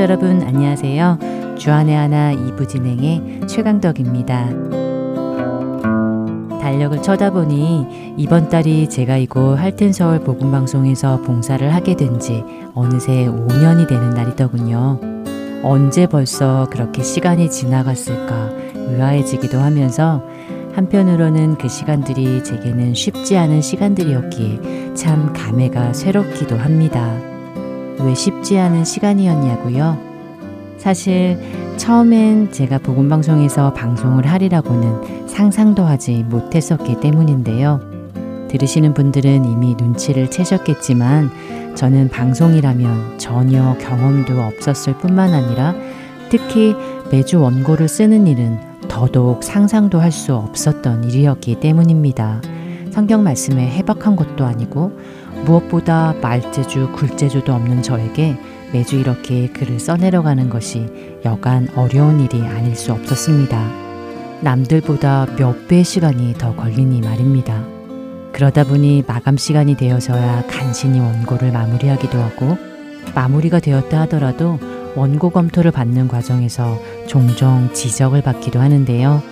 애청자 여러분 안녕하세요. 주안의 하나 2부 진행의 최강덕입니다. 달력을 쳐다보니 이번 달이 제가 이곳 할텐서울 복음방송에서 봉사를 하게 된 지 어느새 5년이 되는 날이더군요. 언제 벌써 그렇게 시간이 지나갔을까 의아해지기도 하면서 한편으로는 그 시간들이 제게는 쉽지 않은 시간들이었기에 참 감회가 새롭기도 합니다. 왜 쉽지 않은 시간이었냐고요? 사실 처음엔 제가 복음방송에서 방송을 하리라고는 상상도 하지 못했었기 때문인데요. 들으시는 분들은 이미 눈치를 채셨겠지만 저는 방송이라면 전혀 경험도 없었을 뿐만 아니라 특히 매주 원고를 쓰는 일은 더더욱 상상도 할 수 없었던 일이었기 때문입니다. 성경 말씀에 해박한 것도 아니고 무엇보다 말재주, 굴재주도 없는 저에게 매주 이렇게 글을 써내려가는 것이 여간 어려운 일이 아닐 수 없었습니다. 남들보다 몇 배의 시간이 더 걸리니 말입니다. 그러다 보니 마감 시간이 되어서야 간신히 원고를 마무리하기도 하고 마무리가 되었다 하더라도 원고 검토를 받는 과정에서 종종 지적을 받기도 하는데요.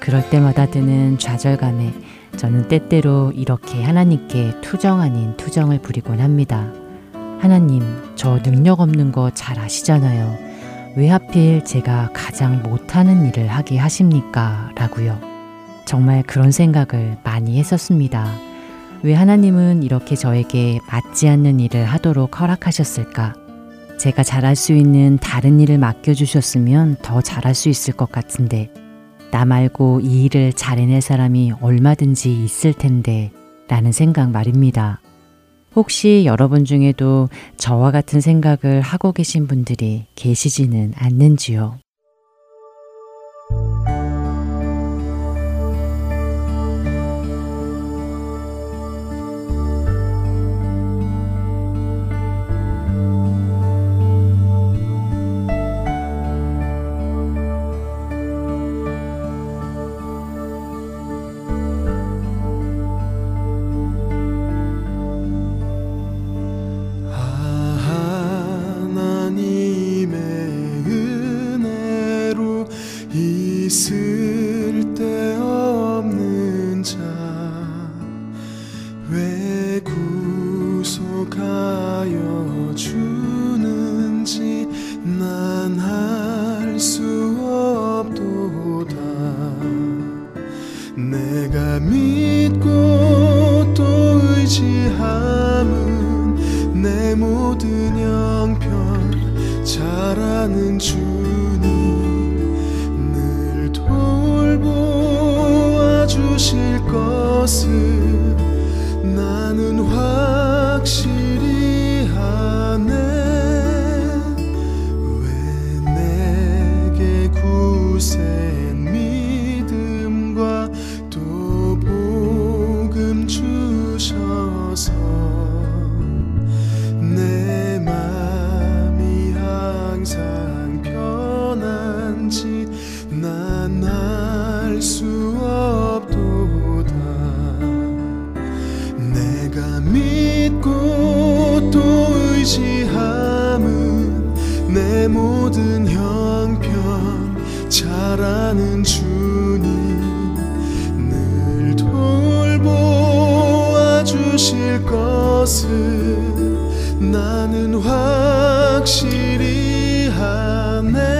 그럴 때마다 드는 좌절감에 저는 때때로 이렇게 하나님께 투정 아닌 투정을 부리곤 합니다. 하나님, 저 능력 없는 거 잘 아시잖아요. 왜 하필 제가 가장 못하는 일을 하게 하십니까? 라고요. 정말 그런 생각을 많이 했었습니다. 왜 하나님은 이렇게 저에게 맞지 않는 일을 하도록 허락하셨을까? 제가 잘할 수 있는 다른 일을 맡겨주셨으면 더 잘할 수 있을 것 같은데, 나 말고 이 일을 잘 해낼 사람이 얼마든지 있을 텐데, 라는 생각 말입니다. 혹시 여러분 중에도 저와 같은 생각을 하고 계신 분들이 계시지는 않는지요? 의지함은 내 모든 형편. 잘하는 주님 늘 돌보아 주실 것을 나는 확실히 아네.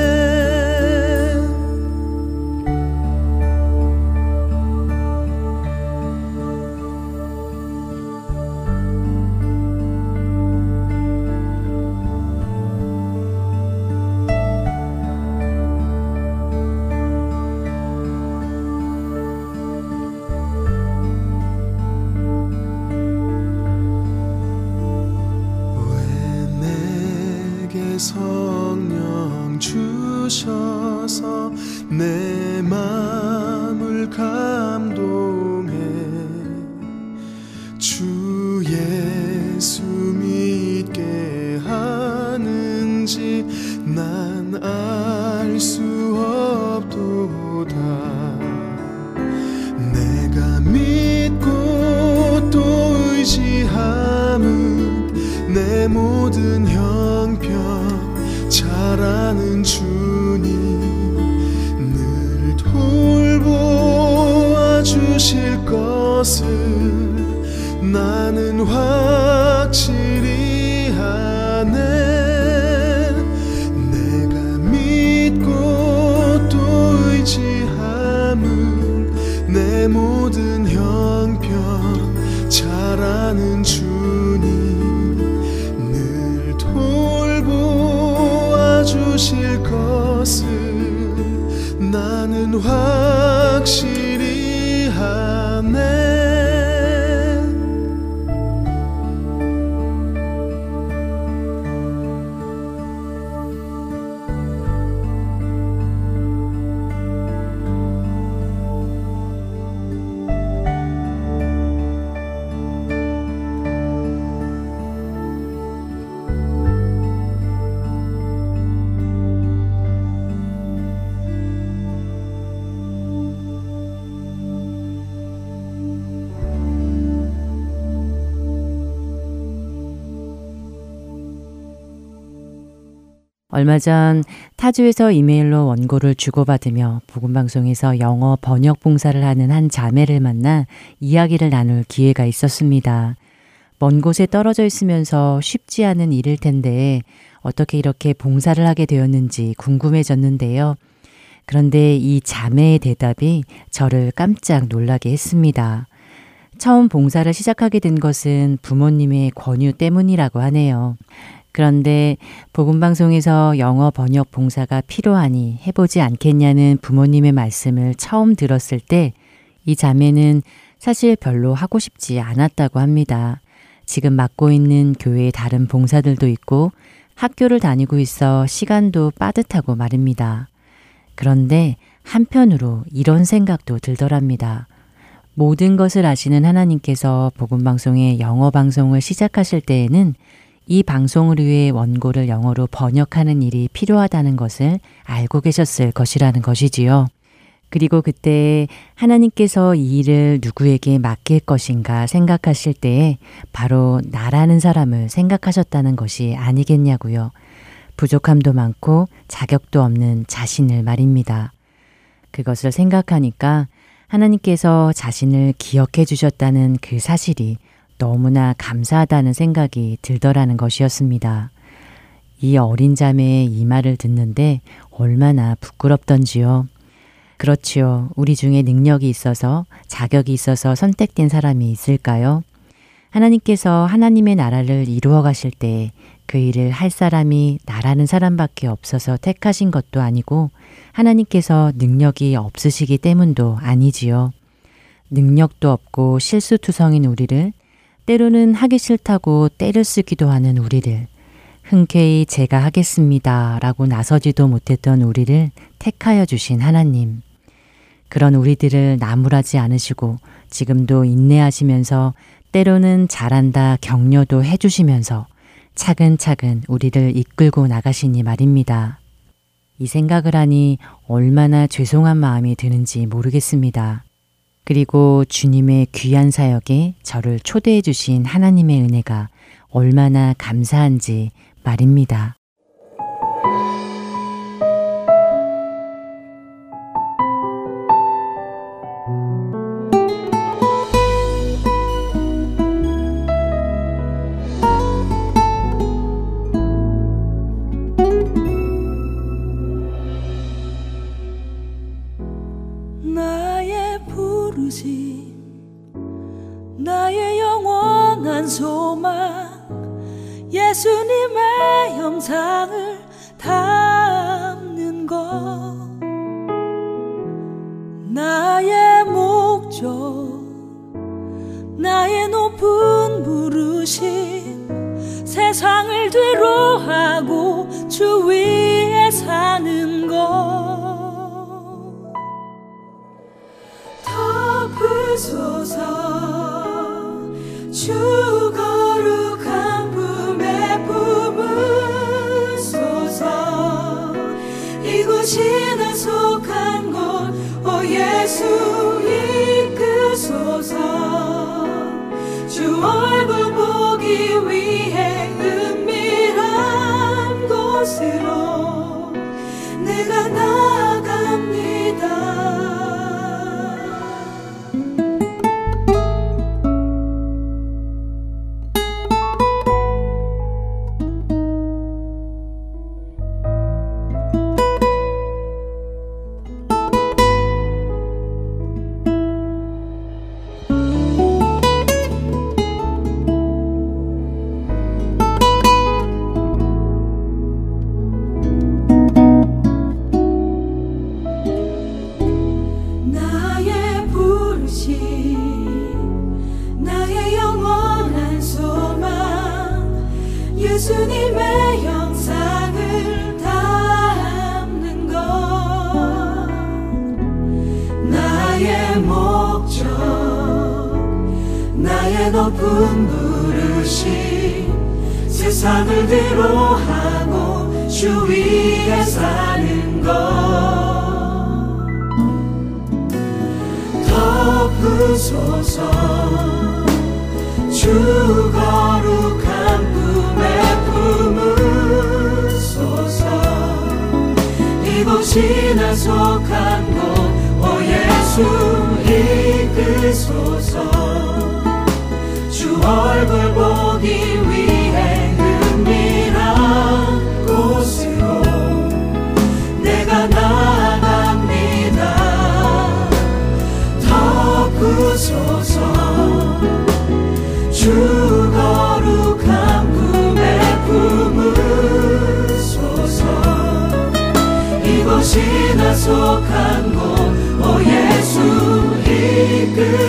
얼마 전 타주에서 이메일로 원고를 주고받으며 복음방송에서 영어 번역 봉사를 하는 한 자매를 만나 이야기를 나눌 기회가 있었습니다. 먼 곳에 떨어져 있으면서 쉽지 않은 일일 텐데 어떻게 이렇게 봉사를 하게 되었는지 궁금해졌는데요. 그런데 이 자매의 대답이 저를 깜짝 놀라게 했습니다. 처음 봉사를 시작하게 된 것은 부모님의 권유 때문이라고 하네요. 그런데 복음방송에서 영어 번역 봉사가 필요하니 해보지 않겠냐는 부모님의 말씀을 처음 들었을 때 이 자매는 사실 별로 하고 싶지 않았다고 합니다. 지금 맡고 있는 교회의 다른 봉사들도 있고 학교를 다니고 있어 시간도 빠듯하고 말입니다. 그런데 한편으로 이런 생각도 들더랍니다. 모든 것을 아시는 하나님께서 복음방송의 영어 방송을 시작하실 때에는 이 방송을 위해 원고를 영어로 번역하는 일이 필요하다는 것을 알고 계셨을 것이라는 것이지요. 그리고 그때 하나님께서 이 일을 누구에게 맡길 것인가 생각하실 때에 바로 나라는 사람을 생각하셨다는 것이 아니겠냐고요. 부족함도 많고 자격도 없는 자신을 말입니다. 그것을 생각하니까 하나님께서 자신을 기억해 주셨다는 그 사실이 너무나 감사하다는 생각이 들더라는 것이었습니다. 이 어린 자매의 이 말을 듣는데 얼마나 부끄럽던지요. 그렇지요. 우리 중에 능력이 있어서 자격이 있어서 선택된 사람이 있을까요? 하나님께서 하나님의 나라를 이루어 가실 때 그 일을 할 사람이 나라는 사람밖에 없어서 택하신 것도 아니고 하나님께서 능력이 없으시기 때문도 아니지요. 능력도 없고 실수투성인 우리를 때로는 하기 싫다고 때를 쓰기도 하는 우리를 흔쾌히 제가 하겠습니다 라고 나서지도 못했던 우리를 택하여 주신 하나님. 그런 우리들을 나무라지 않으시고 지금도 인내하시면서 때로는 잘한다 격려도 해주시면서 차근차근 우리를 이끌고 나가시니 말입니다. 이 생각을 하니 얼마나 죄송한 마음이 드는지 모르겠습니다. 그리고 주님의 귀한 사역에 저를 초대해 주신 하나님의 은혜가 얼마나 감사한지 말입니다. 영상을 담는 것. 나의 목적 나의 높은 부르심 세상을 뒤로 하고 주 위에 사는 것. 덮으소서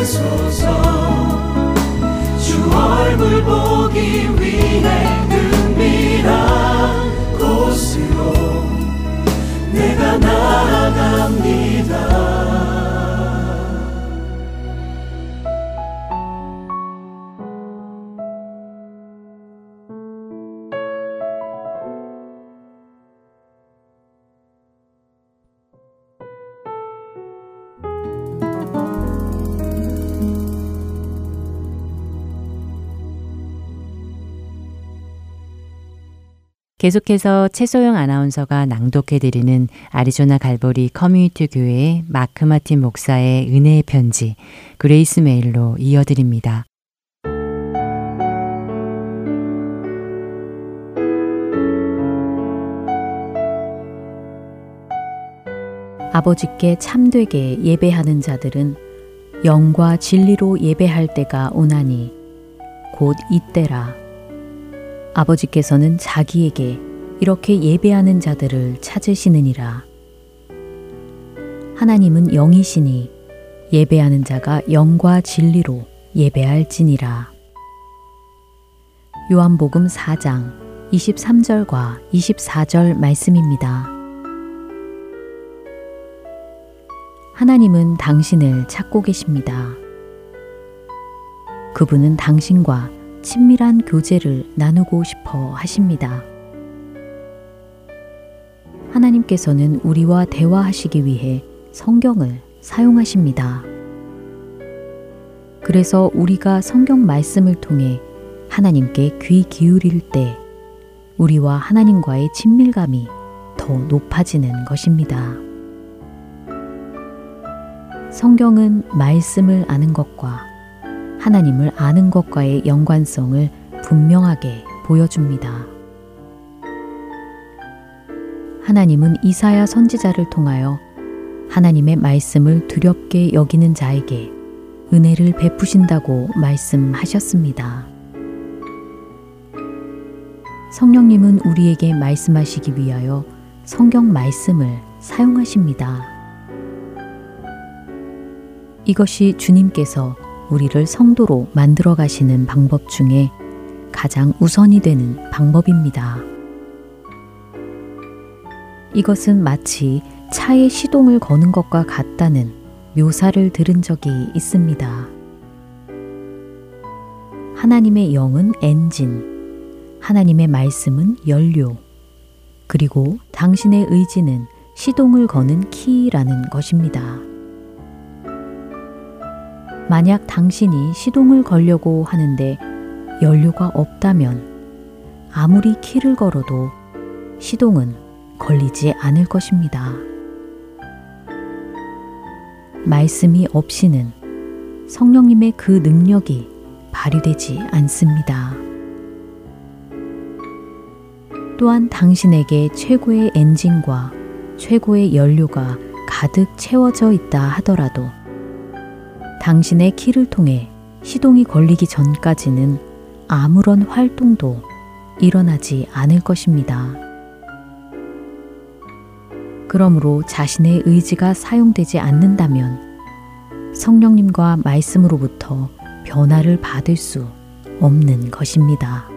이끄소서 얼굴 보기 위해 계속해서 최소영 아나운서가 낭독해드리는 아리조나 갈보리 커뮤니티 교회 마크 마틴 목사의 은혜의 편지 Grace Mail로 이어드립니다. 아버지께 참되게 예배하는 자들은 영과 진리로 예배할 때가 오나니 곧 이때라 아버지께서는 자기에게 이렇게 예배하는 자들을 찾으시느니라. 하나님은 영이시니 예배하는 자가 영과 진리로 예배할지니라. 요한복음 4장 23절과 24절 말씀입니다. 하나님은 당신을 찾고 계십니다. 그분은 당신과 친밀한 교제를 나누고 싶어 하십니다. 하나님께서는 우리와 대화하시기 위해 성경을 사용하십니다. 그래서 우리가 성경 말씀을 통해 하나님께 귀 기울일 때 우리와 하나님과의 친밀감이 더 높아지는 것입니다. 성경은 말씀을 아는 것과 하나님을 아는 것과의 연관성을 분명하게 보여줍니다. 하나님은 이사야 선지자를 통하여 하나님의 말씀을 두렵게 여기는 자에게 은혜를 베푸신다고 말씀하셨습니다. 성령님은 우리에게 말씀하시기 위하여 성경 말씀을 사용하십니다. 이것이 주님께서 우리를 성도로 만들어 가시는 방법 중에 가장 우선이 되는 방법입니다. 이것은 마치 차에 시동을 거는 것과 같다는 묘사를 들은 적이 있습니다. 하나님의 영은 엔진, 하나님의 말씀은 연료, 그리고 당신의 의지는 시동을 거는 키라는 것입니다. 만약 당신이 시동을 걸려고 하는데 연료가 없다면 아무리 키를 걸어도 시동은 걸리지 않을 것입니다. 말씀이 없이는 성령님의 그 능력이 발휘되지 않습니다. 또한 당신에게 최고의 엔진과 최고의 연료가 가득 채워져 있다 하더라도 당신의 키를 통해 시동이 걸리기 전까지는 아무런 활동도 일어나지 않을 것입니다. 그러므로 자신의 의지가 사용되지 않는다면 성령님과 말씀으로부터 변화를 받을 수 없는 것입니다.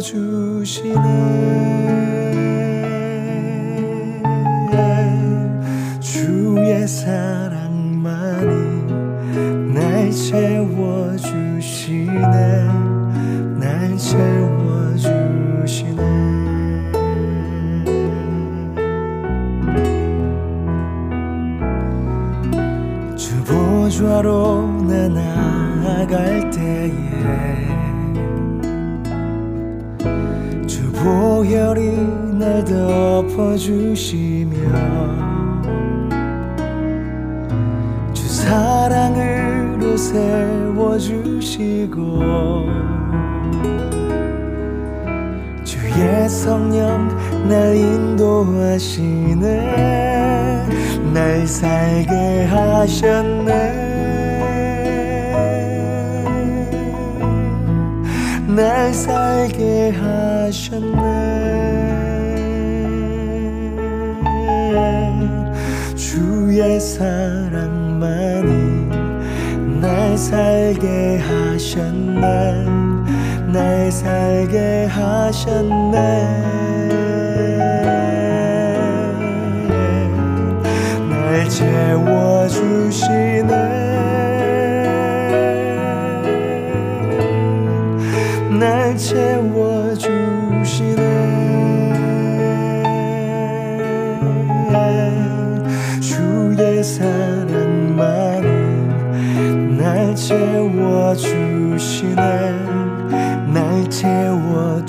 주시네. 주의 삶 덮어주시며 주 사랑으로 세워주시고 주의 성령 날 인도하시네 날 살게 하셨네 날 살게 하셨네 나의 사랑만이 날 살게 하셨네. 날 살게 하셨네. 날 채워 채워주시네. 날 채워주시네.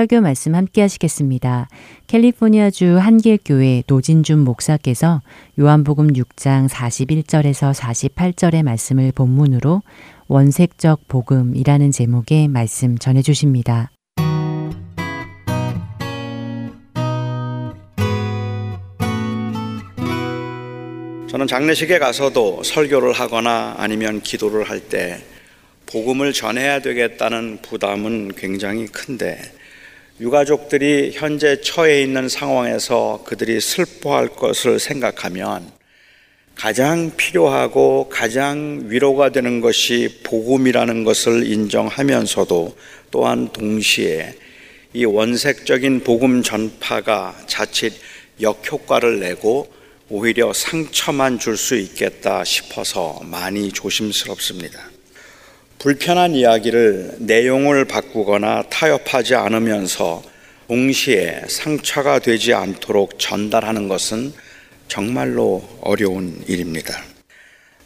설교 말씀 함께 하시겠습니다. 캘리포니아주 한길교회 노진준 목사께서 요한복음 6장 41절에서 48절의 말씀을 본문으로 원색적 복음이라는 제목의 말씀 전해 주십니다. 저는 장례식에 가서도 설교를 하거나 아니면 기도를 할 때 복음을 전해야 되겠다는 부담은 굉장히 큰데 유가족들이 현재 처해 있는 상황에서 그들이 슬퍼할 것을 생각하면 가장 필요하고 가장 위로가 되는 것이 복음이라는 것을 인정하면서도 또한 동시에 이 원색적인 복음 전파가 자칫 역효과를 내고 오히려 상처만 줄 수 있겠다 싶어서 많이 조심스럽습니다. 불편한 이야기를 내용을 바꾸거나 타협하지 않으면서 동시에 상처가 되지 않도록 전달하는 것은 정말로 어려운 일입니다.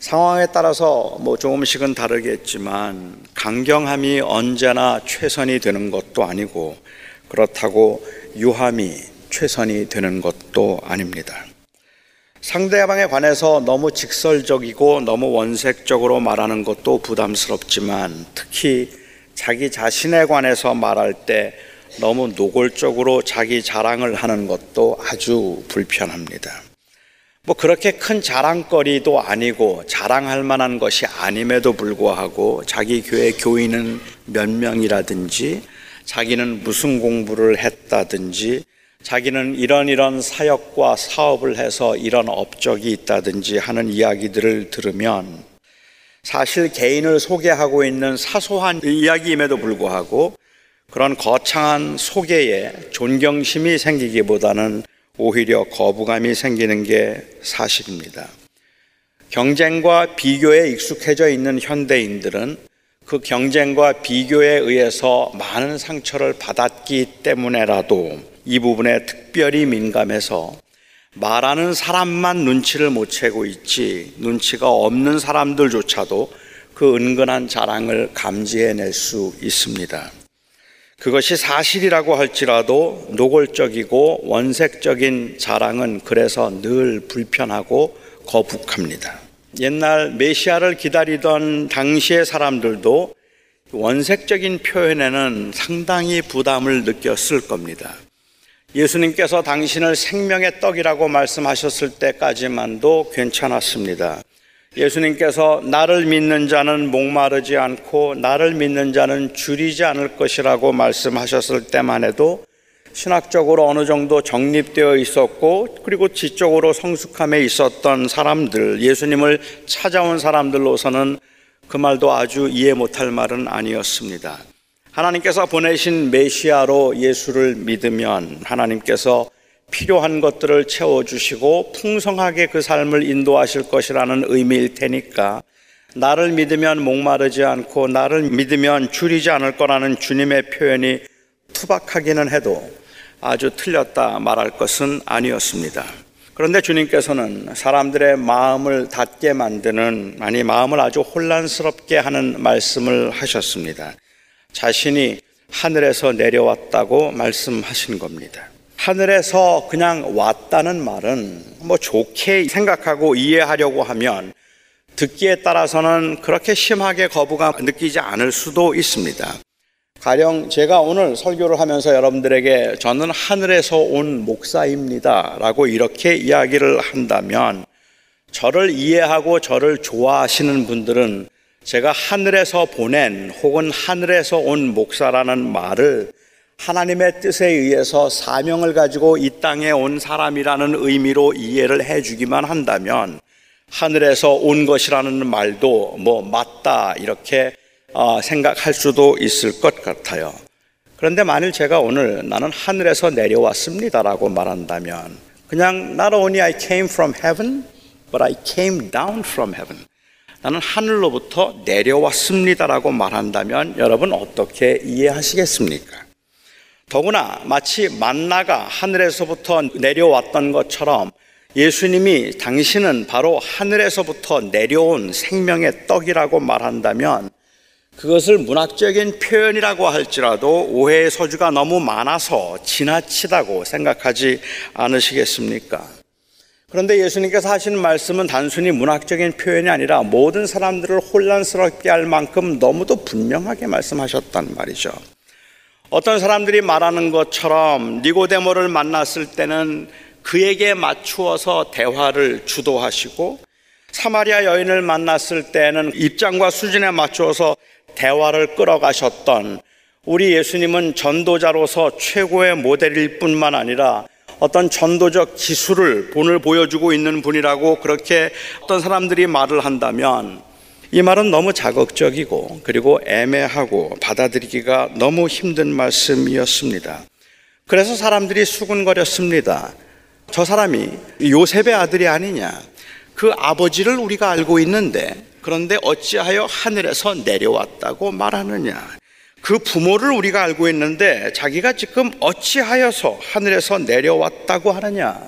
상황에 따라서 뭐 조금씩은 다르겠지만 강경함이 언제나 최선이 되는 것도 아니고 그렇다고 유함이 최선이 되는 것도 아닙니다. 상대방에 관해서 너무 직설적이고 너무 원색적으로 말하는 것도 부담스럽지만 특히 자기 자신에 관해서 말할 때 너무 노골적으로 자기 자랑을 하는 것도 아주 불편합니다. 뭐 그렇게 큰 자랑거리도 아니고 자랑할 만한 것이 아님에도 불구하고 자기 교회 교인은 몇 명이라든지 자기는 무슨 공부를 했다든지 자기는 이런 이런 사역과 사업을 해서 이런 업적이 있다든지 하는 이야기들을 들으면 사실 개인을 소개하고 있는 사소한 이야기임에도 불구하고 그런 거창한 소개에 존경심이 생기기보다는 오히려 거부감이 생기는 게 사실입니다. 경쟁과 비교에 익숙해져 있는 현대인들은 그 경쟁과 비교에 의해서 많은 상처를 받았기 때문에라도 이 부분에 특별히 민감해서 말하는 사람만 눈치를 못 채고 있지 눈치가 없는 사람들조차도 그 은근한 자랑을 감지해낼 수 있습니다. 그것이 사실이라고 할지라도 노골적이고 원색적인 자랑은 그래서 늘 불편하고 거북합니다. 옛날 메시아를 기다리던 당시의 사람들도 원색적인 표현에는 상당히 부담을 느꼈을 겁니다. 예수님께서 당신을 생명의 떡이라고 말씀하셨을 때까지만도 괜찮았습니다. 예수님께서 나를 믿는 자는 목마르지 않고 나를 믿는 자는 줄이지 않을 것이라고 말씀하셨을 때만 해도 신학적으로 어느 정도 정립되어 있었고 그리고 지적으로 성숙함에 있었던 사람들, 예수님을 찾아온 사람들로서는 그 말도 아주 이해 못할 말은 아니었습니다. 하나님께서 보내신 메시아로 예수를 믿으면 하나님께서 필요한 것들을 채워주시고 풍성하게 그 삶을 인도하실 것이라는 의미일 테니까 나를 믿으면 목마르지 않고 나를 믿으면 줄이지 않을 거라는 주님의 표현이 투박하기는 해도 아주 틀렸다 말할 것은 아니었습니다. 그런데 주님께서는 사람들의 마음을 닫게 만드는, 아니, 마음을 아주 혼란스럽게 하는 말씀을 하셨습니다. 자신이 하늘에서 내려왔다고 말씀하신 겁니다. 하늘에서 그냥 왔다는 말은 뭐 좋게 생각하고 이해하려고 하면 듣기에 따라서는 그렇게 심하게 거부감 느끼지 않을 수도 있습니다. 가령 제가 오늘 설교를 하면서 여러분들에게 저는 하늘에서 온 목사입니다. 라고 이렇게 이야기를 한다면 저를 이해하고 저를 좋아하시는 분들은 제가 하늘에서 보낸 혹은 하늘에서 온 목사라는 말을 하나님의 뜻에 의해서 사명을 가지고 이 땅에 온 사람이라는 의미로 이해를 해 주기만 한다면 하늘에서 온 것이라는 말도 뭐 맞다 이렇게 어, 생각할 수도 있을 것 같아요. 그런데 만일 제가 오늘 나는 하늘에서 내려왔습니다라고 말한다면 그냥 not only I came from heaven, but I came down from heaven. 나는 하늘로부터 내려왔습니다라고 말한다면 여러분 어떻게 이해하시겠습니까? 더구나 마치 만나가 하늘에서부터 내려왔던 것처럼 예수님이 당신은 바로 하늘에서부터 내려온 생명의 떡이라고 말한다면 그것을 문학적인 표현이라고 할지라도 오해의 소지가 너무 많아서 지나치다고 생각하지 않으시겠습니까? 그런데 예수님께서 하신 말씀은 단순히 문학적인 표현이 아니라 모든 사람들을 혼란스럽게 할 만큼 너무도 분명하게 말씀하셨단 말이죠. 어떤 사람들이 말하는 것처럼 니고데모를 만났을 때는 그에게 맞추어서 대화를 주도하시고 사마리아 여인을 만났을 때는 입장과 수준에 맞추어서 대화를 끌어가셨던 우리 예수님은 전도자로서 최고의 모델일 뿐만 아니라 어떤 전도적 기술을 본을 보여주고 있는 분이라고 그렇게 어떤 사람들이 말을 한다면 이 말은 너무 자극적이고 그리고 애매하고 받아들이기가 너무 힘든 말씀이었습니다. 그래서 사람들이 수군거렸습니다. 저 사람이 요셉의 아들이 아니냐. 그 아버지를 우리가 알고 있는데 그런데 어찌하여 하늘에서 내려왔다고 말하느냐. 그 부모를 우리가 알고 있는데 자기가 지금 어찌하여서 하늘에서 내려왔다고 하느냐.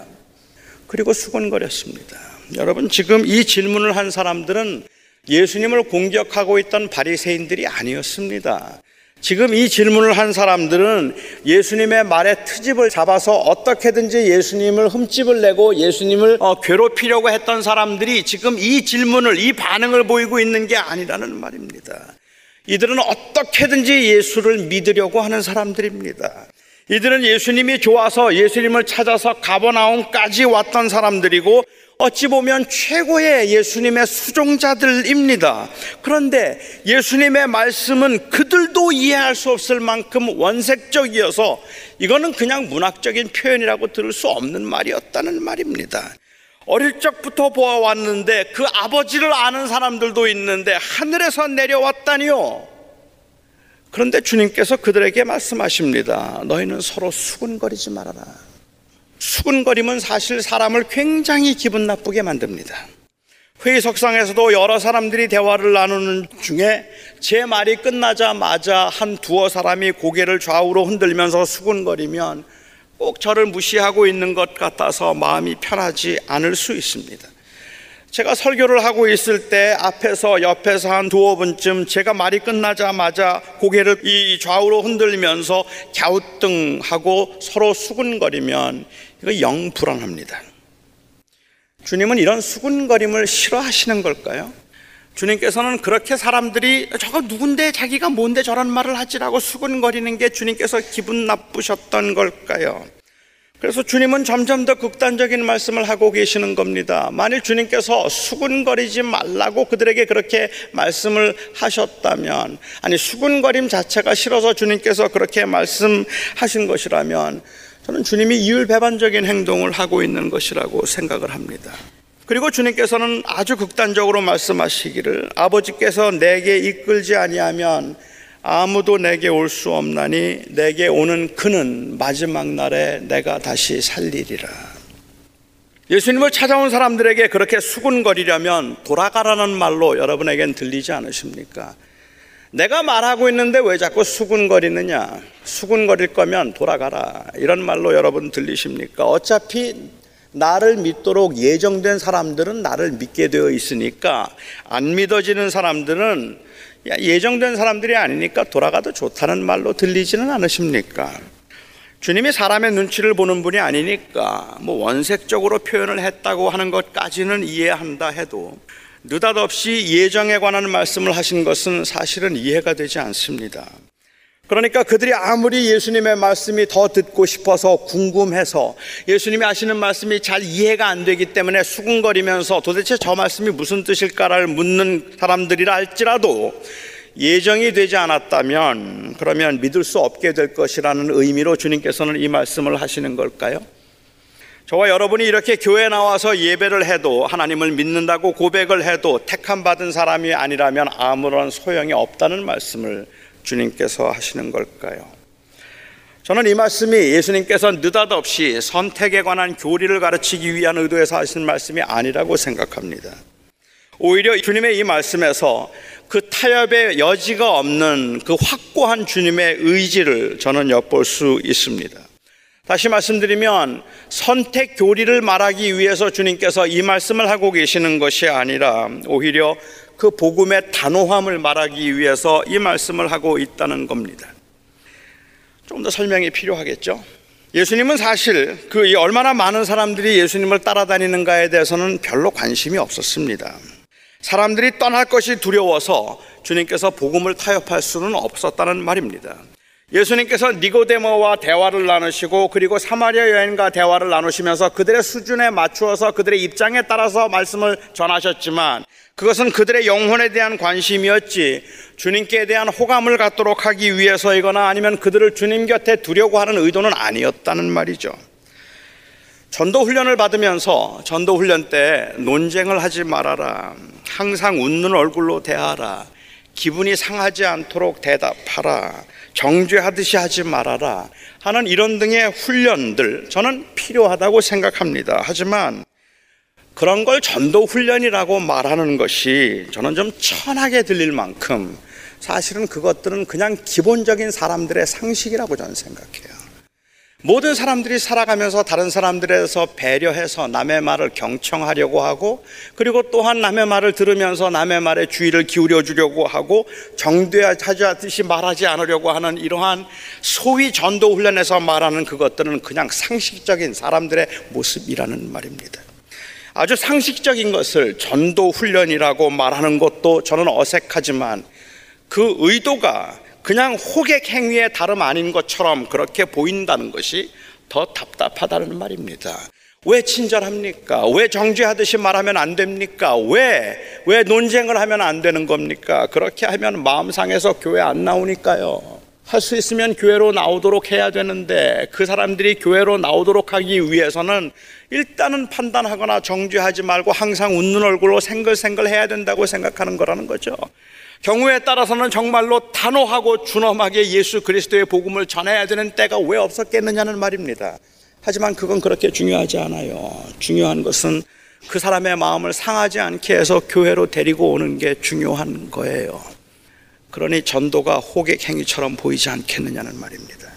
그리고 수군거렸습니다. 여러분 지금 이 질문을 한 사람들은 예수님을 공격하고 있던 바리새인들이 아니었습니다. 지금 이 질문을 한 사람들은 예수님의 말에 트집을 잡아서 어떻게든지 예수님을 흠집을 내고 예수님을 어, 괴롭히려고 했던 사람들이 지금 이 질문을, 이 반응을 보이고 있는 게 아니라는 말입니다. 이들은 어떻게든지 예수를 믿으려고 하는 사람들입니다. 이들은 예수님이 좋아서 예수님을 찾아서 가버나움까지 왔던 사람들이고 어찌 보면 최고의 예수님의 수종자들입니다. 그런데 예수님의 말씀은 그들도 이해할 수 없을 만큼 원색적이어서 이거는 그냥 문학적인 표현이라고 들을 수 없는 말이었다는 말입니다. 어릴 적부터 보아왔는데 그 아버지를 아는 사람들도 있는데 하늘에서 내려왔다니요. 그런데 주님께서 그들에게 말씀하십니다. 너희는 서로 수군거리지 말아라. 수군거림은 사실 사람을 굉장히 기분 나쁘게 만듭니다. 회의석상에서도 여러 사람들이 대화를 나누는 중에 제 말이 끝나자마자 한 두어 사람이 고개를 좌우로 흔들면서 수군거리면 꼭 저를 무시하고 있는 것 같아서 마음이 편하지 않을 수 있습니다. 제가 설교를 하고 있을 때 앞에서 옆에서 한 두어 분쯤 제가 말이 끝나자마자 고개를 이 좌우로 흔들면서 갸우뚱하고 서로 수군거리면 이거 영 불안합니다. 주님은 이런 수군거림을 싫어하시는 걸까요? 주님께서는 그렇게 사람들이 저거 누군데 자기가 뭔데 저런 말을 하지라고 수군거리는 게 주님께서 기분 나쁘셨던 걸까요? 그래서 주님은 점점 더 극단적인 말씀을 하고 계시는 겁니다. 만일 주님께서 수군거리지 말라고 그들에게 그렇게 말씀을 하셨다면, 아니, 수군거림 자체가 싫어서 주님께서 그렇게 말씀하신 것이라면, 저는 주님이 이율배반적인 행동을 하고 있는 것이라고 생각을 합니다. 그리고 주님께서는 아주 극단적으로 말씀하시기를 아버지께서 내게 이끌지 아니하면 아무도 내게 올 수 없나니 내게 오는 그는 마지막 날에 내가 다시 살리리라. 예수님을 찾아온 사람들에게 그렇게 수군거리려면 돌아가라는 말로 여러분에겐 들리지 않으십니까? 내가 말하고 있는데 왜 자꾸 수군거리느냐? 수군거릴 거면 돌아가라. 이런 말로 여러분 들리십니까? 어차피 나를 믿도록 예정된 사람들은 나를 믿게 되어 있으니까 안 믿어지는 사람들은 야, 예정된 사람들이 아니니까 돌아가도 좋다는 말로 들리지는 않으십니까? 주님이 사람의 눈치를 보는 분이 아니니까 뭐 원색적으로 표현을 했다고 하는 것까지는 이해한다 해도 느닷없이 예정에 관한 말씀을 하신 것은 사실은 이해가 되지 않습니다. 그러니까 그들이 아무리 예수님의 말씀이 더 듣고 싶어서 궁금해서 예수님이 하시는 말씀이 잘 이해가 안 되기 때문에 수군거리면서 도대체 저 말씀이 무슨 뜻일까를 묻는 사람들이라 할지라도 예정이 되지 않았다면 그러면 믿을 수 없게 될 것이라는 의미로 주님께서는 이 말씀을 하시는 걸까요? 저와 여러분이 이렇게 교회 나와서 예배를 해도 하나님을 믿는다고 고백을 해도 택함 받은 사람이 아니라면 아무런 소용이 없다는 말씀을 주님께서 하시는 걸까요? 저는 이 말씀이 예수님께서 느닷없이 선택에 관한 교리를 가르치기 위한 의도에서 하신 말씀이 아니라고 생각합니다. 오히려 주님의 이 말씀에서 그 타협의 여지가 없는 그 확고한 주님의 의지를 저는 엿볼 수 있습니다. 다시 말씀드리면 선택 교리를 말하기 위해서 주님께서 이 말씀을 하고 계시는 것이 아니라 오히려 그 복음의 단호함을 말하기 위해서 이 말씀을 하고 있다는 겁니다. 좀 더 설명이 필요하겠죠? 예수님은 사실 그 얼마나 많은 사람들이 예수님을 따라다니는가에 대해서는 별로 관심이 없었습니다. 사람들이 떠날 것이 두려워서 주님께서 복음을 타협할 수는 없었다는 말입니다. 예수님께서 니고데모와 대화를 나누시고 그리고 사마리아 여인과 대화를 나누시면서 그들의 수준에 맞추어서 그들의 입장에 따라서 말씀을 전하셨지만 그것은 그들의 영혼에 대한 관심이었지 주님께 대한 호감을 갖도록 하기 위해서이거나 아니면 그들을 주님 곁에 두려고 하는 의도는 아니었다는 말이죠. 전도 훈련을 받으면서 전도 훈련 때 논쟁을 하지 말아라. 항상 웃는 얼굴로 대하라. 기분이 상하지 않도록 대답하라. 정죄하듯이 하지 말아라. 하는 이런 등의 훈련들 저는 필요하다고 생각합니다. 하지만 그런 걸 전도 훈련이라고 말하는 것이 저는 좀 천하게 들릴 만큼 사실은 그것들은 그냥 기본적인 사람들의 상식이라고 저는 생각해요. 모든 사람들이 살아가면서 다른 사람들에서 배려해서 남의 말을 경청하려고 하고 그리고 또한 남의 말을 들으면서 남의 말에 주의를 기울여 주려고 하고 정죄하듯이 말하지 않으려고 하는 이러한 소위 전도 훈련에서 말하는 그것들은 그냥 상식적인 사람들의 모습이라는 말입니다. 아주 상식적인 것을 전도 훈련이라고 말하는 것도 저는 어색하지만 그 의도가 그냥 호객 행위의 다름 아닌 것처럼 그렇게 보인다는 것이 더 답답하다는 말입니다. 왜 친절합니까? 왜 정죄하듯이 말하면 안 됩니까? 왜, 왜 논쟁을 하면 안 되는 겁니까? 그렇게 하면 마음 상해서 교회 안 나오니까요. 할 수 있으면 교회로 나오도록 해야 되는데 그 사람들이 교회로 나오도록 하기 위해서는 일단은 판단하거나 정죄하지 말고 항상 웃는 얼굴로 생글생글 해야 된다고 생각하는 거라는 거죠. 경우에 따라서는 정말로 단호하고 준엄하게 예수 그리스도의 복음을 전해야 되는 때가 왜 없었겠느냐는 말입니다. 하지만 그건 그렇게 중요하지 않아요. 중요한 것은 그 사람의 마음을 상하지 않게 해서 교회로 데리고 오는 게 중요한 거예요. 그러니 전도가 호객 행위처럼 보이지 않겠느냐는 말입니다.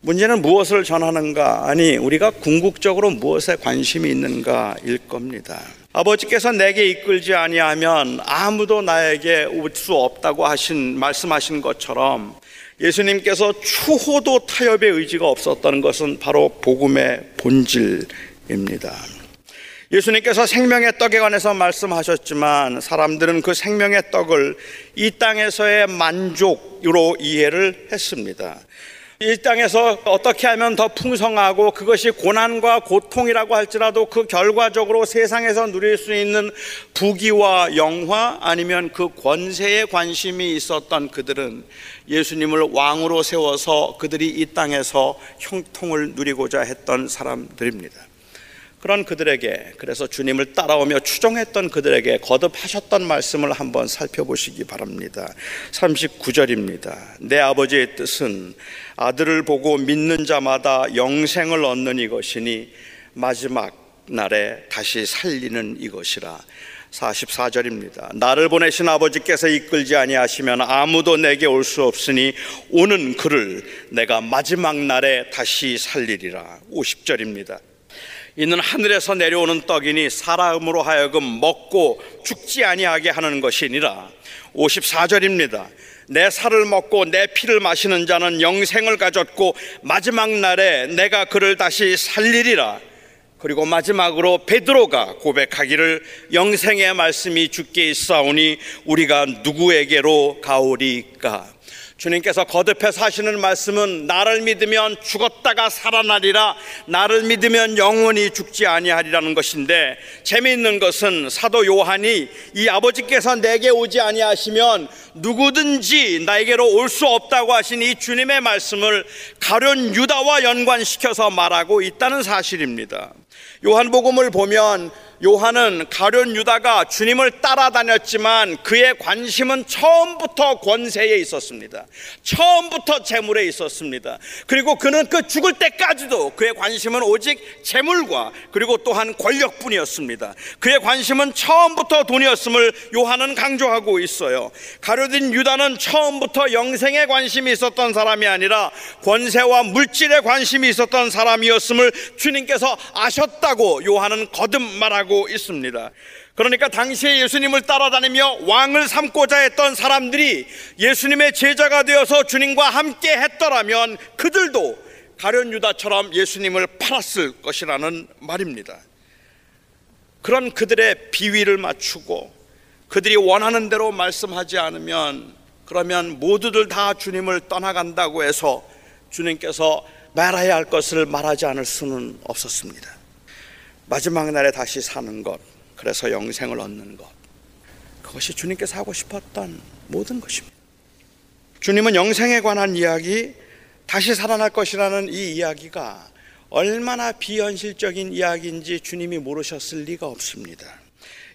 문제는 무엇을 전하는가? 아니, 우리가 궁극적으로 무엇에 관심이 있는가일 겁니다. 아버지께서 내게 이끌지 아니하면 아무도 나에게 올 수 없다고 하신 말씀하신 것처럼 예수님께서 추호도 타협의 의지가 없었다는 것은 바로 복음의 본질입니다. 예수님께서 생명의 떡에 관해서 말씀하셨지만 사람들은 그 생명의 떡을 이 땅에서의 만족으로 이해를 했습니다. 이 땅에서 어떻게 하면 더 풍성하고 그것이 고난과 고통이라고 할지라도 그 결과적으로 세상에서 누릴 수 있는 부귀와 영화 아니면 그 권세에 관심이 있었던 그들은 예수님을 왕으로 세워서 그들이 이 땅에서 형통을 누리고자 했던 사람들입니다. 그런 그들에게 그래서 주님을 따라오며 추종했던 그들에게 거듭하셨던 말씀을 한번 살펴보시기 바랍니다. 39절입니다. 내 아버지의 뜻은 아들을 보고 믿는 자마다 영생을 얻는 이것이니 마지막 날에 다시 살리는 이것이라 44절입니다. 나를 보내신 아버지께서 이끌지 아니하시면 아무도 내게 올 수 없으니 오는 그를 내가 마지막 날에 다시 살리리라. 50절입니다. 이는 하늘에서 내려오는 떡이니 사람으로 하여금 먹고 죽지 아니하게 하는 것이니라. 54절입니다. 내 살을 먹고 내 피를 마시는 자는 영생을 가졌고 마지막 날에 내가 그를 다시 살리리라. 그리고 마지막으로 베드로가 고백하기를 영생의 말씀이 주께 있사오니 우리가 누구에게로 가오리까 주님께서 거듭해서 하시는 말씀은 나를 믿으면 죽었다가 살아나리라 나를 믿으면 영원히 죽지 아니하리라는 것인데 재미있는 것은 사도 요한이 이 아버지께서 내게 오지 아니하시면 누구든지 나에게로 올 수 없다고 하신 이 주님의 말씀을 가련 유다와 연관시켜서 말하고 있다는 사실입니다. 요한복음을 보면 요한은 가련 유다가 주님을 따라다녔지만 그의 관심은 처음부터 권세에 있었습니다. 처음부터 재물에 있었습니다. 그리고 그는 그 죽을 때까지도 그의 관심은 오직 재물과 그리고 또한 권력뿐이었습니다. 그의 관심은 처음부터 돈이었음을 요한은 강조하고 있어요. 가룟인 유다는 처음부터 영생에 관심이 있었던 사람이 아니라 권세와 물질에 관심이 있었던 사람이었음을 주님께서 아셨다고 요한은 거듭 말하 고 있습니다. 그러니까 당시에 예수님을 따라다니며 왕을 삼고자 했던 사람들이 예수님의 제자가 되어서 주님과 함께 했더라면 그들도 가련 유다처럼 예수님을 팔았을 것이라는 말입니다. 그런 그들의 비위를 맞추고 그들이 원하는 대로 말씀하지 않으면 그러면 모두들 다 주님을 떠나간다고 해서 주님께서 말해야 할 것을 말하지 않을 수는 없었습니다. 마지막 날에 다시 사는 것, 그래서 영생을 얻는 것. 그것이 주님께서 하고 싶었던 모든 것입니다. 주님은 영생에 관한 이야기, 다시 살아날 것이라는 이 이야기가 얼마나 비현실적인 이야기인지 주님이 모르셨을 리가 없습니다.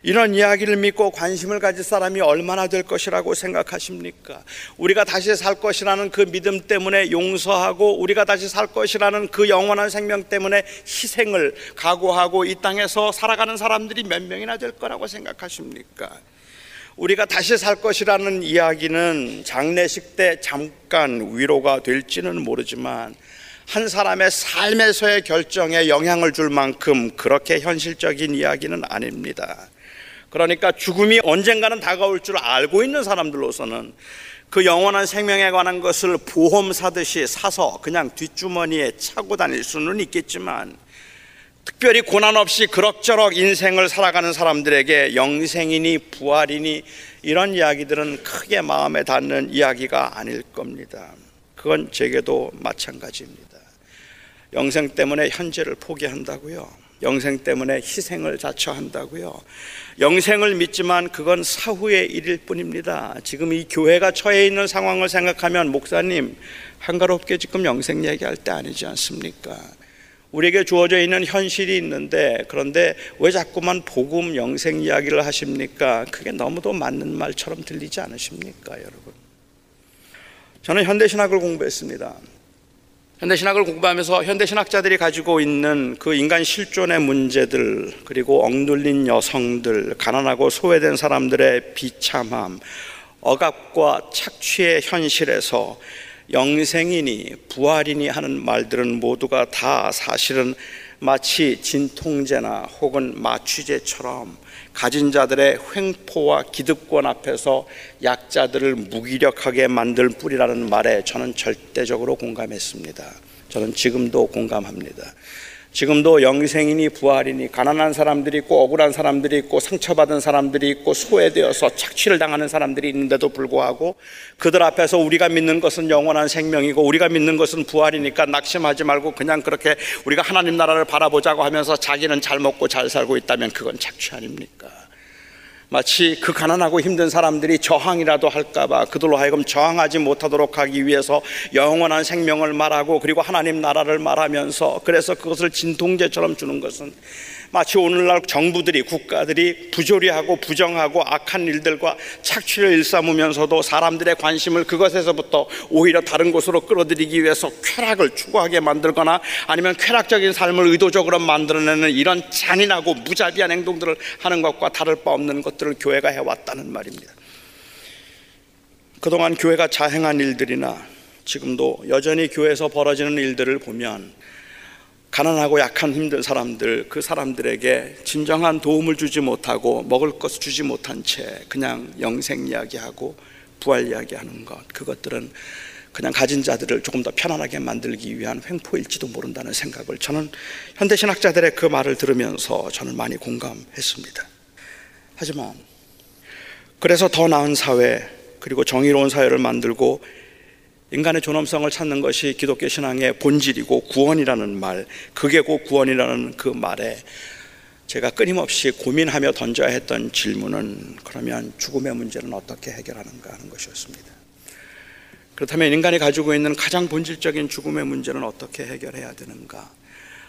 이런 이야기를 믿고 관심을 가질 사람이 얼마나 될 것이라고 생각하십니까? 우리가 다시 살 것이라는 그 믿음 때문에 용서하고 우리가 다시 살 것이라는 그 영원한 생명 때문에 희생을 각오하고 이 땅에서 살아가는 사람들이 몇 명이나 될 거라고 생각하십니까? 우리가 다시 살 것이라는 이야기는 장례식 때 잠깐 위로가 될지는 모르지만 한 사람의 삶에서의 결정에 영향을 줄 만큼 그렇게 현실적인 이야기는 아닙니다. 그러니까 죽음이 언젠가는 다가올 줄 알고 있는 사람들로서는 그 영원한 생명에 관한 것을 보험 사듯이 사서 그냥 뒷주머니에 차고 다닐 수는 있겠지만 특별히 고난 없이 그럭저럭 인생을 살아가는 사람들에게 영생이니 부활이니 이런 이야기들은 크게 마음에 닿는 이야기가 아닐 겁니다. 그건 제게도 마찬가지입니다. 영생 때문에 현재를 포기한다고요. 영생 때문에 희생을 자처한다고요. 영생을 믿지만 그건 사후의 일일 뿐입니다. 지금 이 교회가 처해 있는 상황을 생각하면 목사님 한가롭게 지금 영생 얘기할 때 아니지 않습니까? 우리에게 주어져 있는 현실이 있는데 그런데 왜 자꾸만 복음 영생 이야기를 하십니까? 그게 너무도 맞는 말처럼 들리지 않으십니까, 여러분? 저는 현대 신학을 공부했습니다. 현대신학을 공부하면서 현대신학자들이 가지고 있는 그 인간 실존의 문제들, 그리고 억눌린 여성들, 가난하고 소외된 사람들의 비참함, 억압과 착취의 현실에서 영생이니 부활이니 하는 말들은 모두가 다 사실은 마치 진통제나 혹은 마취제처럼 가진 자들의 횡포와 기득권 앞에서 약자들을 무기력하게 만들 뿌리라는 말에 저는 절대적으로 공감했습니다. 저는 지금도 공감합니다. 지금도 영생이니 부활이니 가난한 사람들이 있고 억울한 사람들이 있고 상처받은 사람들이 있고 소외되어서 착취를 당하는 사람들이 있는데도 불구하고 그들 앞에서 우리가 믿는 것은 영원한 생명이고 우리가 믿는 것은 부활이니까 낙심하지 말고 그냥 그렇게 우리가 하나님 나라를 바라보자고 하면서 자기는 잘 먹고 잘 살고 있다면 그건 착취 아닙니까? 마치 그 가난하고 힘든 사람들이 저항이라도 할까봐 그들로 하여금 저항하지 못하도록 하기 위해서 영원한 생명을 말하고 그리고 하나님 나라를 말하면서 그래서 그것을 진통제처럼 주는 것은 마치 오늘날 정부들이 국가들이 부조리하고 부정하고 악한 일들과 착취를 일삼으면서도 사람들의 관심을 그것에서부터 오히려 다른 곳으로 끌어들이기 위해서 쾌락을 추구하게 만들거나 아니면 쾌락적인 삶을 의도적으로 만들어내는 이런 잔인하고 무자비한 행동들을 하는 것과 다를 바 없는 것들을 교회가 해왔다는 말입니다. 그동안 교회가 자행한 일들이나 지금도 여전히 교회에서 벌어지는 일들을 보면 가난하고 약한 힘든 사람들 그 사람들에게 진정한 도움을 주지 못하고 먹을 것을 주지 못한 채 그냥 영생 이야기하고 부활 이야기하는 것 그것들은 그냥 가진 자들을 조금 더 편안하게 만들기 위한 횡포일지도 모른다는 생각을 저는 현대 신학자들의 그 말을 들으면서 저는 많이 공감했습니다. 하지만 그래서 더 나은 사회 그리고 정의로운 사회를 만들고 인간의 존엄성을 찾는 것이 기독교 신앙의 본질이고 구원이라는 말, 그게 곧 구원이라는 그 말에 제가 끊임없이 고민하며 던져야 했던 질문은 그러면 죽음의 문제는 어떻게 해결하는가 하는 것이었습니다. 그렇다면 인간이 가지고 있는 가장 본질적인 죽음의 문제는 어떻게 해결해야 되는가?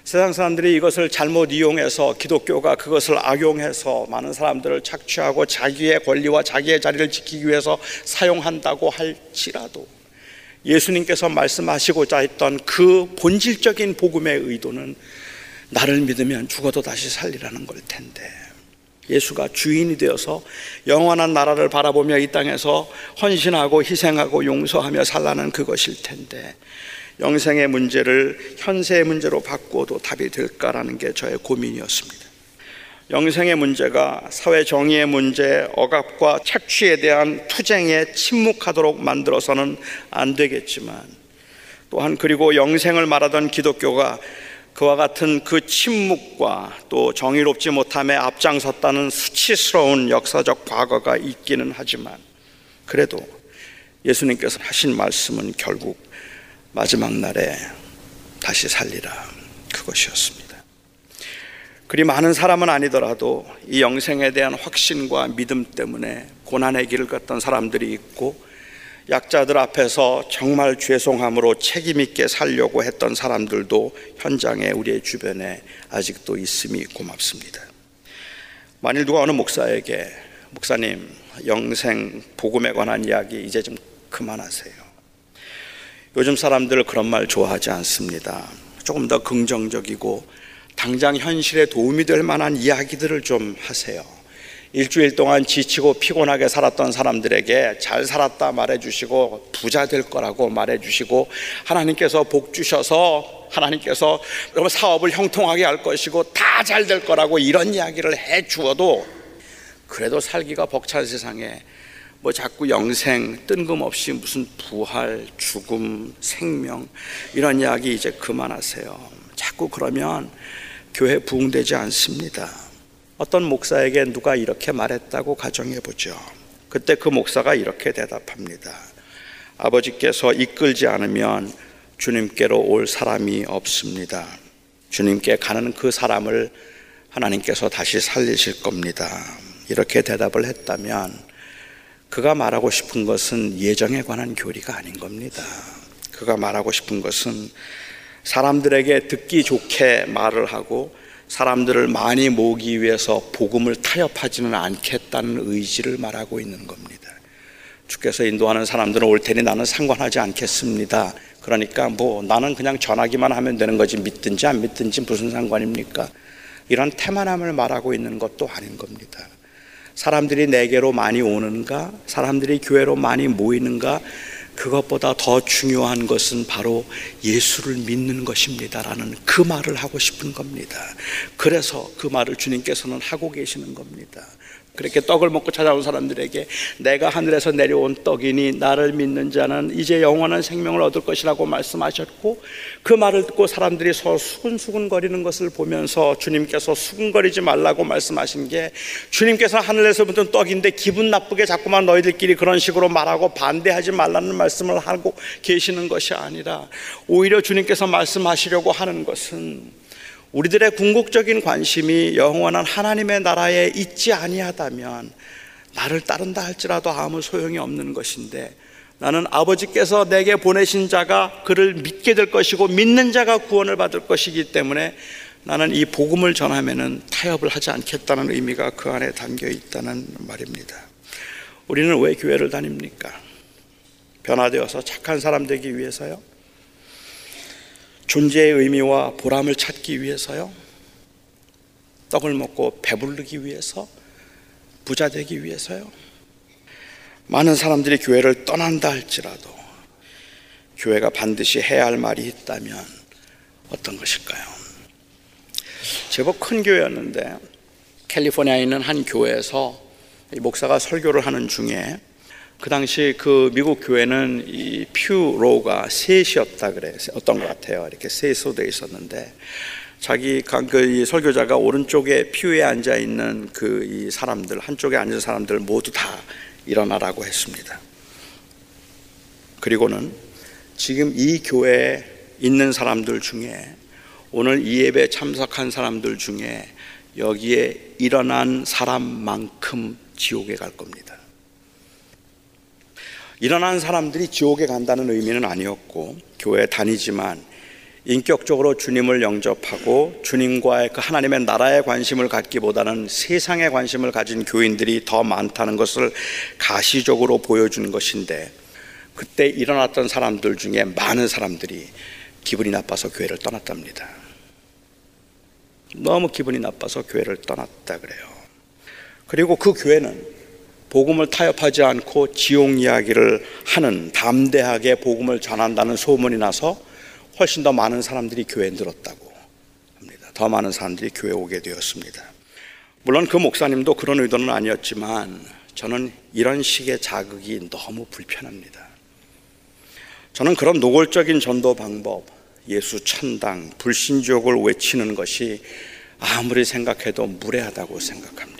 세상 사람들이 이것을 잘못 이용해서 기독교가 그것을 악용해서 많은 사람들을 착취하고 자기의 권리와 자기의 자리를 지키기 위해서 사용한다고 할지라도 예수님께서 말씀하시고자 했던 그 본질적인 복음의 의도는 나를 믿으면 죽어도 다시 살리라는 걸 텐데 예수가 주인이 되어서 영원한 나라를 바라보며 이 땅에서 헌신하고 희생하고 용서하며 살라는 그것일 텐데 영생의 문제를 현세의 문제로 바꾸어도 답이 될까라는 게 저의 고민이었습니다. 영생의 문제가 사회 정의의 문제, 억압과 착취에 대한 투쟁에 침묵하도록 만들어서는 안 되겠지만 또한 그리고 영생을 말하던 기독교가 그와 같은 그 침묵과 또 정의롭지 못함에 앞장섰다는 수치스러운 역사적 과거가 있기는 하지만 그래도 예수님께서 하신 말씀은 결국 마지막 날에 다시 살리라 그것이었습니다. 그리 많은 사람은 아니더라도 이 영생에 대한 확신과 믿음 때문에 고난의 길을 걷던 사람들이 있고 약자들 앞에서 정말 죄송함으로 책임있게 살려고 했던 사람들도 현장에 우리의 주변에 아직도 있음이 고맙습니다. 만일 누가 어느 목사에게 목사님 영생 복음에 관한 이야기 이제 좀 그만하세요. 요즘 사람들 그런 말 좋아하지 않습니다. 조금 더 긍정적이고 당장 현실에 도움이 될 만한 이야기들을 좀 하세요. 일주일 동안 지치고 피곤하게 살았던 사람들에게 잘 살았다 말해주시고 부자 될 거라고 말해주시고 하나님께서 복 주셔서 하나님께서 사업을 형통하게 할 것이고 다 잘 될 거라고 이런 이야기를 해 주어도 그래도 살기가 벅찬 세상에 뭐 자꾸 영생 뜬금없이 무슨 부활 죽음 생명 이런 이야기 이제 그만하세요. 자꾸 그러면 교회 부흥되지 않습니다. 어떤 목사에게 누가 이렇게 말했다고 가정해 보죠. 그때 그 목사가 이렇게 대답합니다. 아버지께서 이끌지 않으면 주님께로 올 사람이 없습니다. 주님께 가는 그 사람을 하나님께서 다시 살리실 겁니다. 이렇게 대답을 했다면 그가 말하고 싶은 것은 예정에 관한 교리가 아닌 겁니다. 그가 말하고 싶은 것은 사람들에게 듣기 좋게 말을 하고 사람들을 많이 모으기 위해서 복음을 타협하지는 않겠다는 의지를 말하고 있는 겁니다. 주께서 인도하는 사람들은 올 테니 나는 상관하지 않겠습니다. 그러니까 뭐 나는 그냥 전하기만 하면 되는 거지 믿든지 안 믿든지 무슨 상관입니까? 이런 태만함을 말하고 있는 것도 아닌 겁니다. 사람들이 내게로 많이 오는가? 사람들이 교회로 많이 모이는가? 그것보다 더 중요한 것은 바로 예수를 믿는 것입니다라는 그 말을 하고 싶은 겁니다. 그래서 그 말을 주님께서는 하고 계시는 겁니다. 그렇게 떡을 먹고 찾아온 사람들에게 내가 하늘에서 내려온 떡이니 나를 믿는 자는 이제 영원한 생명을 얻을 것이라고 말씀하셨고 그 말을 듣고 사람들이 서로 수근수근거리는 것을 보면서 주님께서 수근거리지 말라고 말씀하신 게 주님께서 하늘에서 묻은 떡인데 기분 나쁘게 자꾸만 너희들끼리 그런 식으로 말하고 반대하지 말라는 말씀을 하고 계시는 것이 아니라 오히려 주님께서 말씀하시려고 하는 것은 우리들의 궁극적인 관심이 영원한 하나님의 나라에 있지 아니하다면 나를 따른다 할지라도 아무 소용이 없는 것인데 나는 아버지께서 내게 보내신 자가 그를 믿게 될 것이고 믿는 자가 구원을 받을 것이기 때문에 나는 이 복음을 전하면은 타협을 하지 않겠다는 의미가 그 안에 담겨 있다는 말입니다. 우리는 왜 교회를 다닙니까? 변화되어서 착한 사람 되기 위해서요? 존재의 의미와 보람을 찾기 위해서요? 떡을 먹고 배부르기 위해서? 부자 되기 위해서요? 많은 사람들이 교회를 떠난다 할지라도 교회가 반드시 해야 할 말이 있다면 어떤 것일까요? 제법 큰 교회였는데 캘리포니아에 있는 한 교회에서 목사가 설교를 하는 중에 그 당시 그 미국 교회는 이 퓨로가 셋이었다 그래 어떤 것 같아요. 이렇게 셋으로 돼 있었는데 자기 그 설교자가 오른쪽에 퓨에 앉아 있는 그 이 사람들 한쪽에 앉은 사람들 모두 다 일어나라고 했습니다. 그리고는 지금 이 교회에 있는 사람들 중에 오늘 이 예배 참석한 사람들 중에 여기에 일어난 사람만큼 지옥에 갈 겁니다. 일어난 사람들이 지옥에 간다는 의미는 아니었고 교회 다니지만 인격적으로 주님을 영접하고 주님과의 그 하나님의 나라에 관심을 갖기보다는 세상에 관심을 가진 교인들이 더 많다는 것을 가시적으로 보여주는 것인데 그때 일어났던 사람들 중에 많은 사람들이 기분이 나빠서 교회를 떠났답니다. 너무 기분이 나빠서 교회를 떠났다 그래요. 그리고 그 교회는 복음을 타협하지 않고 지옥 이야기를 하는 담대하게 복음을 전한다는 소문이 나서 훨씬 더 많은 사람들이 교회에 늘었다고 합니다. 더 많은 사람들이 교회에 오게 되었습니다. 물론 그 목사님도 그런 의도는 아니었지만 저는 이런 식의 자극이 너무 불편합니다. 저는 그런 노골적인 전도 방법, 예수 천당, 불신족을 외치는 것이 아무리 생각해도 무례하다고 생각합니다.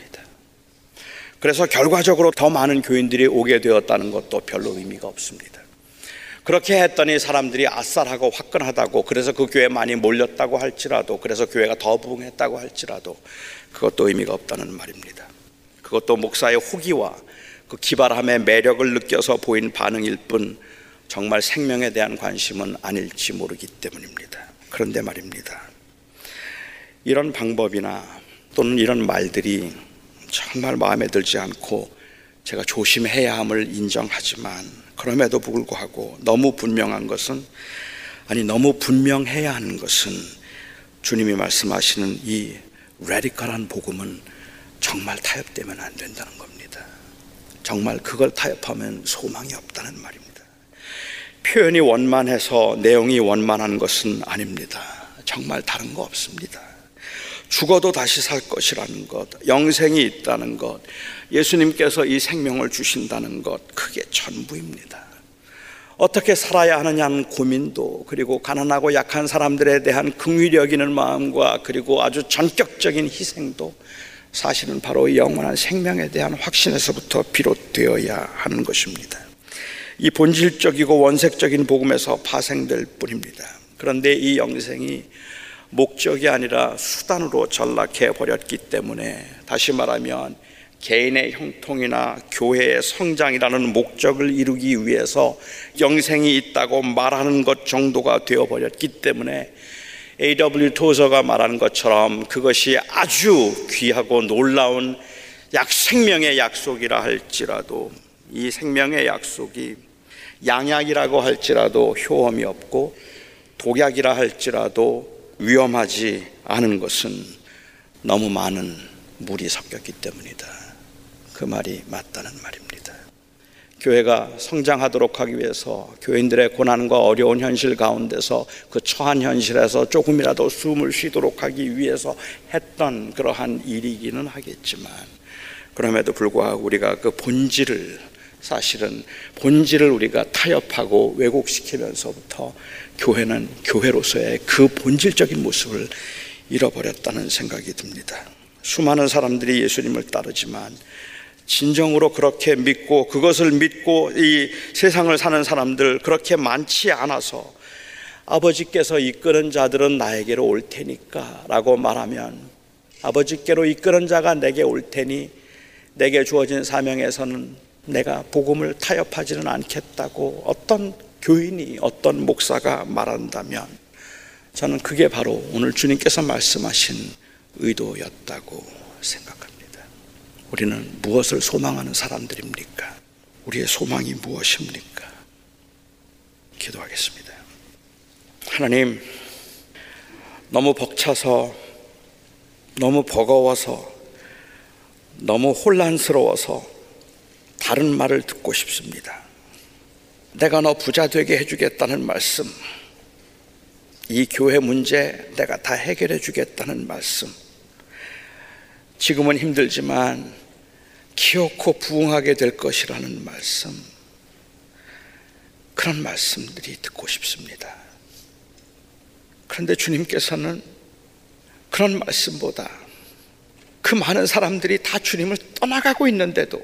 그래서 결과적으로 더 많은 교인들이 오게 되었다는 것도 별로 의미가 없습니다. 그렇게 했더니 사람들이 아싸하고 화끈하다고 그래서 그 교회 많이 몰렸다고 할지라도 그래서 교회가 더 부흥했다고 할지라도 그것도 의미가 없다는 말입니다. 그것도 목사의 호기와 그 기발함의 매력을 느껴서 보인 반응일 뿐 정말 생명에 대한 관심은 아닐지 모르기 때문입니다. 그런데 말입니다. 이런 방법이나 또는 이런 말들이 정말 마음에 들지 않고 제가 조심해야 함을 인정하지만 그럼에도 불구하고 너무 분명한 것은 아니 너무 분명해야 하는 것은 주님이 말씀하시는 이 레디컬한 복음은 정말 타협되면 안 된다는 겁니다. 정말 그걸 타협하면 소망이 없다는 말입니다. 표현이 원만해서 내용이 원만한 것은 아닙니다. 정말 다른 거 없습니다. 죽어도 다시 살 것이라는 것, 영생이 있다는 것, 예수님께서 이 생명을 주신다는 것, 그게 전부입니다. 어떻게 살아야 하느냐는 고민도, 그리고 가난하고 약한 사람들에 대한 긍휼히 여기는 마음과 그리고 아주 전격적인 희생도 사실은 바로 영원한 생명에 대한 확신에서부터 비롯되어야 하는 것입니다. 이 본질적이고 원색적인 복음에서 파생될 뿐입니다. 그런데 이 영생이 목적이 아니라 수단으로 전락해 버렸기 때문에 다시 말하면 개인의 형통이나 교회의 성장이라는 목적을 이루기 위해서 영생이 있다고 말하는 것 정도가 되어 버렸기 때문에 A.W. 토저가 말하는 것처럼 그것이 아주 귀하고 놀라운 약 생명의 약속이라 할지라도 이 생명의 약속이 양약이라고 할지라도 효험이 없고 독약이라 할지라도 위험하지 않은 것은 너무 많은 물이 섞였기 때문이다. 그 말이 맞다는 말입니다. 교회가 성장하도록 하기 위해서 교인들의 고난과 어려운 현실 가운데서 그 처한 현실에서 조금이라도 숨을 쉬도록 하기 위해서 했던 그러한 일이기는 하겠지만 그럼에도 불구하고 우리가 그 본질을 사실은 본질을 우리가 타협하고 왜곡시키면서부터 교회는 교회로서의 그 본질적인 모습을 잃어버렸다는 생각이 듭니다. 수많은 사람들이 예수님을 따르지만 진정으로 그렇게 믿고 그것을 믿고 이 세상을 사는 사람들 그렇게 많지 않아서 아버지께서 이끄는 자들은 나에게로 올 테니까 라고 말하면 아버지께로 이끄는 자가 내게 올 테니 내게 주어진 사명에서는 내가 복음을 타협하지는 않겠다고 어떤 교인이 어떤 목사가 말한다면 저는 그게 바로 오늘 주님께서 말씀하신 의도였다고 생각합니다. 우리는 무엇을 소망하는 사람들입니까? 우리의 소망이 무엇입니까? 기도하겠습니다. 하나님, 너무 벅차서, 너무 버거워서, 너무 혼란스러워서 다른 말을 듣고 싶습니다. 내가 너 부자 되게 해주겠다는 말씀, 이 교회 문제 내가 다 해결해 주겠다는 말씀, 지금은 힘들지만 기어코 부흥하게 될 것이라는 말씀, 그런 말씀들이 듣고 싶습니다. 그런데 주님께서는 그런 말씀보다 그 많은 사람들이 다 주님을 떠나가고 있는데도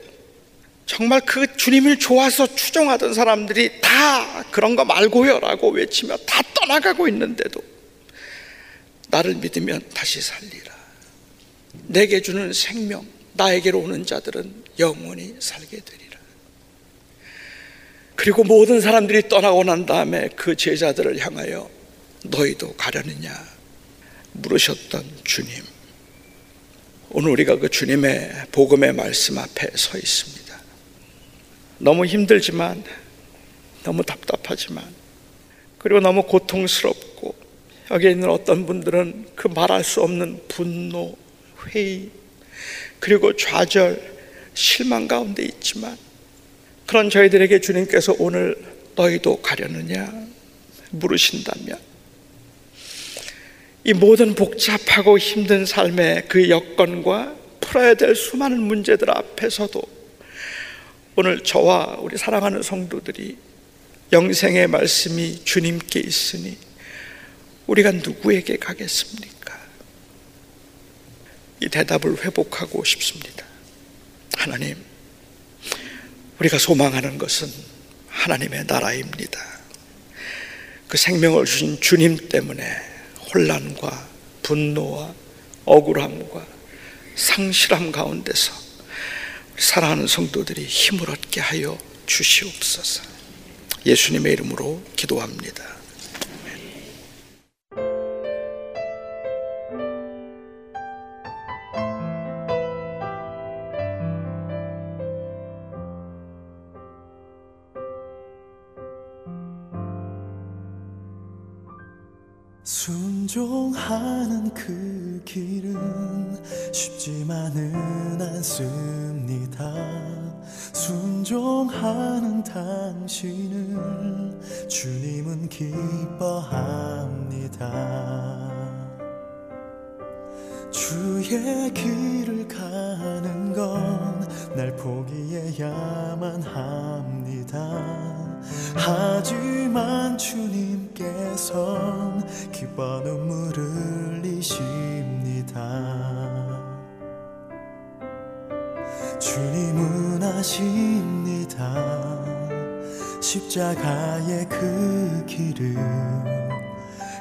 정말 그 주님을 좋아서 추종하던 사람들이 다 그런 거 말고요 라고 외치며 다 떠나가고 있는데도 나를 믿으면 다시 살리라. 내게 주는 생명, 나에게로 오는 자들은 영원히 살게 되리라. 그리고 모든 사람들이 떠나고 난 다음에 그 제자들을 향하여 너희도 가려느냐 물으셨던 주님. 오늘 우리가 그 주님의 복음의 말씀 앞에 서 있습니다. 너무 힘들지만, 너무 답답하지만, 그리고 너무 고통스럽고, 여기 있는 어떤 분들은 그 말할 수 없는 분노, 회의, 그리고 좌절, 실망 가운데 있지만, 그런 저희들에게 주님께서 오늘 너희도 가려느냐 물으신다면, 이 모든 복잡하고 힘든 삶의 그 여건과 풀어야 될 수많은 문제들 앞에서도 오늘 저와 우리 사랑하는 성도들이 영생의 말씀이 주님께 있으니 우리가 누구에게 가겠습니까? 이 대답을 회복하고 싶습니다. 하나님, 우리가 소망하는 것은 하나님의 나라입니다. 그 생명을 주신 주님 때문에 혼란과 분노와 억울함과 상실함 가운데서 사랑하는 성도들이 힘을 얻게 하여 주시옵소서. 예수님의 이름으로 기도합니다. 순종하는 그 길은 쉽지만은 않습니다. 순종하는 당신을 주님은 기뻐합니다. 주의 길을 가는 건 날 포기해야만 합니다. 하지만 주님께선 기뻐 눈물을 흘리십 아십니다. 십자가의 그 길을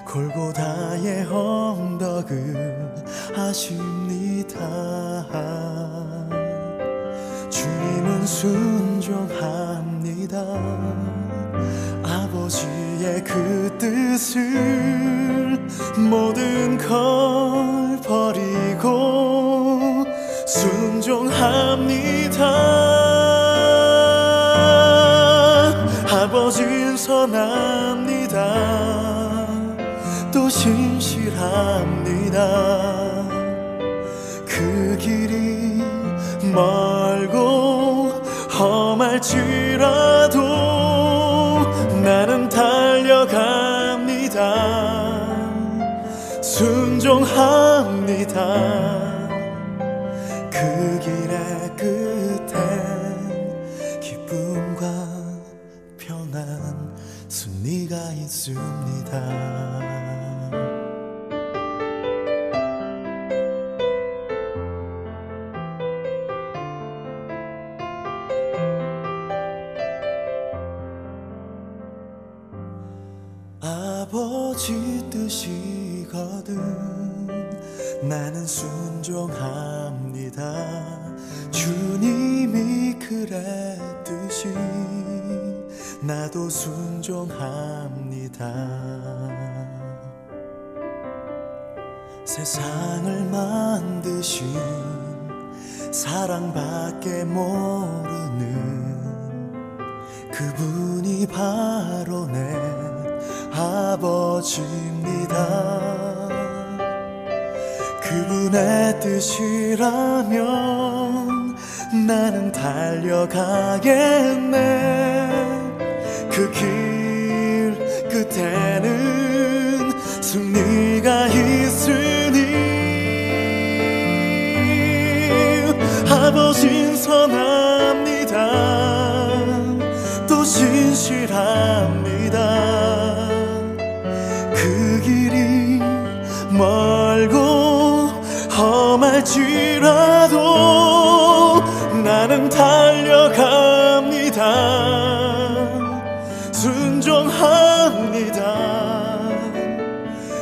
골고다의 언덕을 아십니다. 주님은 순종합니다. 아버지의 그 뜻을 모든 걸 버리고 순종합니다. 선합니다. 또 신실합니다. 그 길이 멀고 험할지라도 나는 달려갑니다. 순종합니다. 아버지 뜻이거든 나는 순종합니다. 주님이 그랬듯이 나도 순종합니다. 세상을 만드신 사랑밖에 모 아버지입니다. 그분의 뜻이라면 나는 달려가겠네 그 길 끝에는 승리가 있으니 아버진 선합 할지라도 나는 달려갑니다. 순종합니다.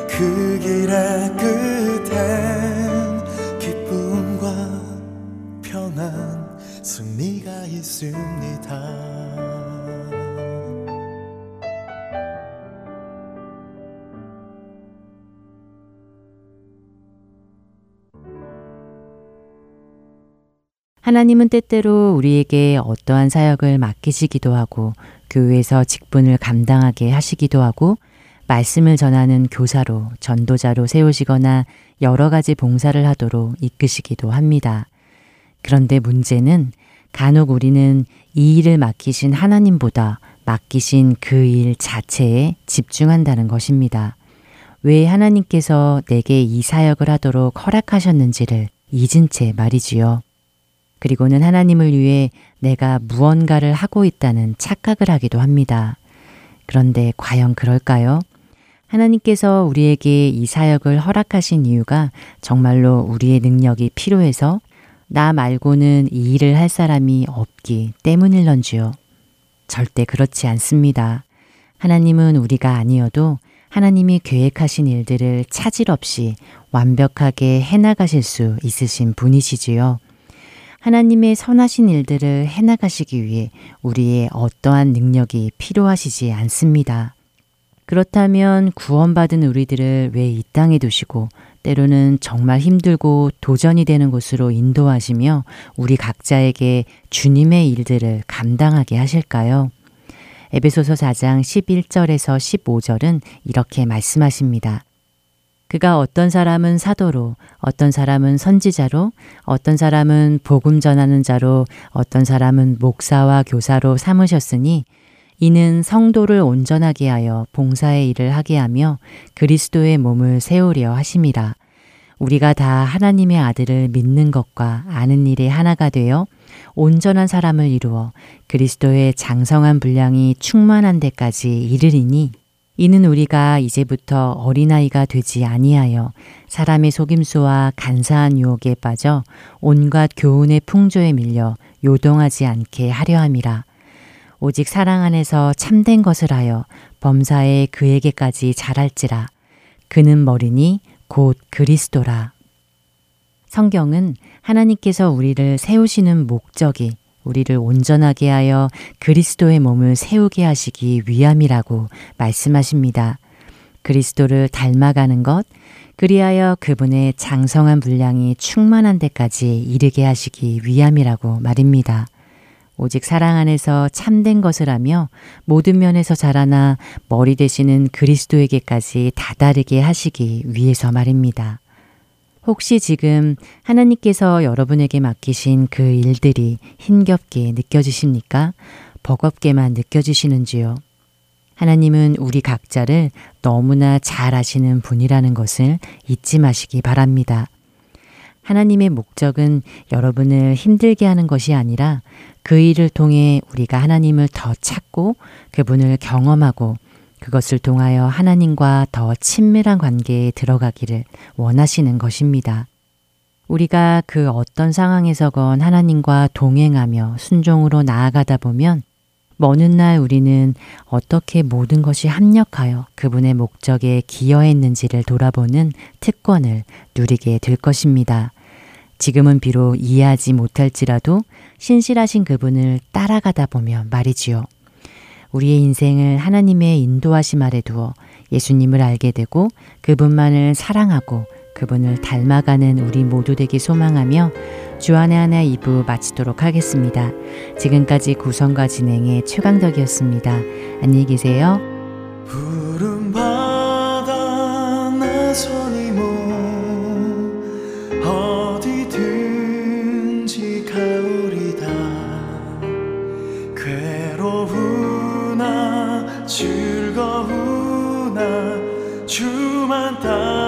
그 길의 끝엔 기쁨과 평안 승리가 있습 하나님은 때때로 우리에게 어떠한 사역을 맡기시기도 하고 교회에서 직분을 감당하게 하시기도 하고 말씀을 전하는 교사로 전도자로 세우시거나 여러 가지 봉사를 하도록 이끄시기도 합니다. 그런데 문제는 간혹 우리는 이 일을 맡기신 하나님보다 맡기신 그 일 자체에 집중한다는 것입니다. 왜 하나님께서 내게 이 사역을 하도록 허락하셨는지를 잊은 채 말이지요. 그리고는 하나님을 위해 내가 무언가를 하고 있다는 착각을 하기도 합니다. 그런데 과연 그럴까요? 하나님께서 우리에게 이 사역을 허락하신 이유가 정말로 우리의 능력이 필요해서 나 말고는 이 일을 할 사람이 없기 때문일런지요. 절대 그렇지 않습니다. 하나님은 우리가 아니어도 하나님이 계획하신 일들을 차질 없이 완벽하게 해나가실 수 있으신 분이시지요. 하나님의 선하신 일들을 해나가시기 위해 우리의 어떠한 능력이 필요하시지 않습니다. 그렇다면 구원받은 우리들을 왜 이 땅에 두시고 때로는 정말 힘들고 도전이 되는 곳으로 인도하시며 우리 각자에게 주님의 일들을 감당하게 하실까요? 에베소서 4장 11절에서 15절은 이렇게 말씀하십니다. 그가 어떤 사람은 사도로, 어떤 사람은 선지자로, 어떤 사람은 복음 전하는 자로, 어떤 사람은 목사와 교사로 삼으셨으니 이는 성도를 온전하게 하여 봉사의 일을 하게 하며 그리스도의 몸을 세우려 하심이라. 우리가 다 하나님의 아들을 믿는 것과 아는 일에 하나가 되어 온전한 사람을 이루어 그리스도의 장성한 분량이 충만한 데까지 이르리니 이는 우리가 이제부터 어린아이가 되지 아니하여 사람의 속임수와 간사한 유혹에 빠져 온갖 교훈의 풍조에 밀려 요동하지 않게 하려 함이라. 오직 사랑 안에서 참된 것을 하여 범사에 그에게까지 자랄지라. 그는 머리니 곧 그리스도라. 성경은 하나님께서 우리를 세우시는 목적이 우리를 온전하게 하여 그리스도의 몸을 세우게 하시기 위함이라고 말씀하십니다. 그리스도를 닮아가는 것, 그리하여 그분의 장성한 분량이 충만한 데까지 이르게 하시기 위함이라고 말입니다. 오직 사랑 안에서 참된 것을 하며 모든 면에서 자라나 머리 되시는 그리스도에게까지 다다르게 하시기 위해서 말입니다. 혹시 지금 하나님께서 여러분에게 맡기신 그 일들이 힘겹게 느껴지십니까? 버겁게만 느껴지시는지요? 하나님은 우리 각자를 너무나 잘 아시는 분이라는 것을 잊지 마시기 바랍니다. 하나님의 목적은 여러분을 힘들게 하는 것이 아니라 그 일을 통해 우리가 하나님을 더 찾고 그분을 경험하고 그것을 통하여 하나님과 더 친밀한 관계에 들어가기를 원하시는 것입니다. 우리가 그 어떤 상황에서건 하나님과 동행하며 순종으로 나아가다 보면 먼날 우리는 어떻게 모든 것이 합력하여 그분의 목적에 기여했는지를 돌아보는 특권을 누리게 될 것입니다. 지금은 비록 이해하지 못할지라도 신실하신 그분을 따라가다 보면 말이지요. 우리의 인생을 하나님의 인도하심 아래 두어 예수님을 알게 되고 그분만을 사랑하고 그분을 닮아가는 우리 모두 되기 소망하며 주안의 하나 2부 마치도록 하겠습니다. 지금까지 구성과 진행의 최강덕이었습니다. 안녕히 계세요. 즐거우나 주만 따